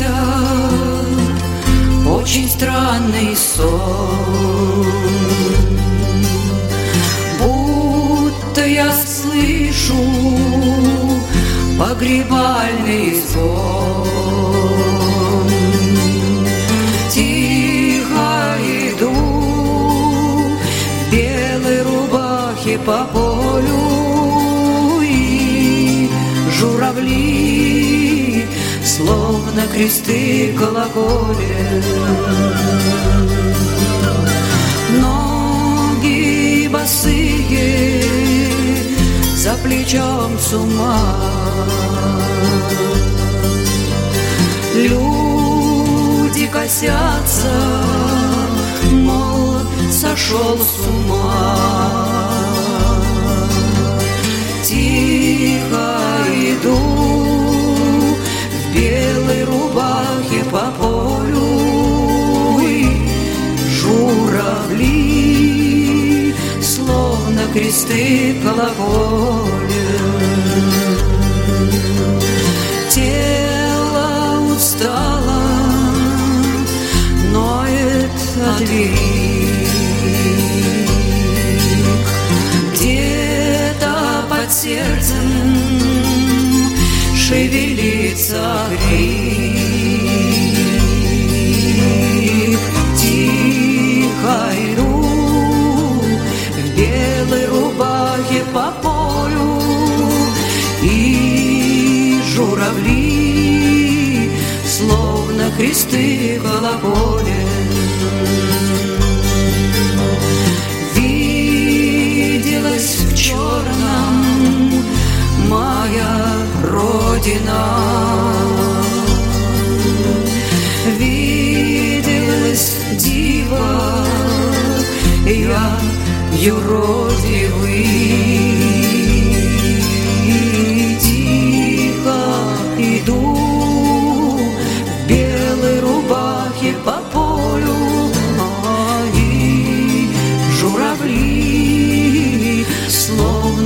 приснился очень странный сон. Будто я слышу погребальный звон. Тихо иду в белой рубахе по полю и журавли, словно кресты колоколен. Ноги босые за плечом с ума. Люди косятся, мол, сошел с ума. Кресты колоколен. Тело устало, ноет от. Где-то под сердцем шевелится крик. И журавли, словно кресты колоколен. Виделась в черном моя родина. Виделась дива, я юродивый.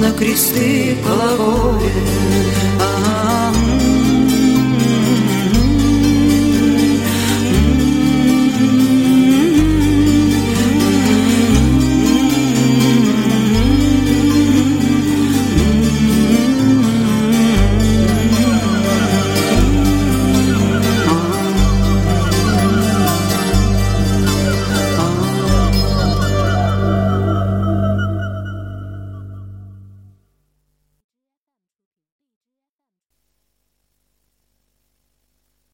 на кресты головой. А -а -а.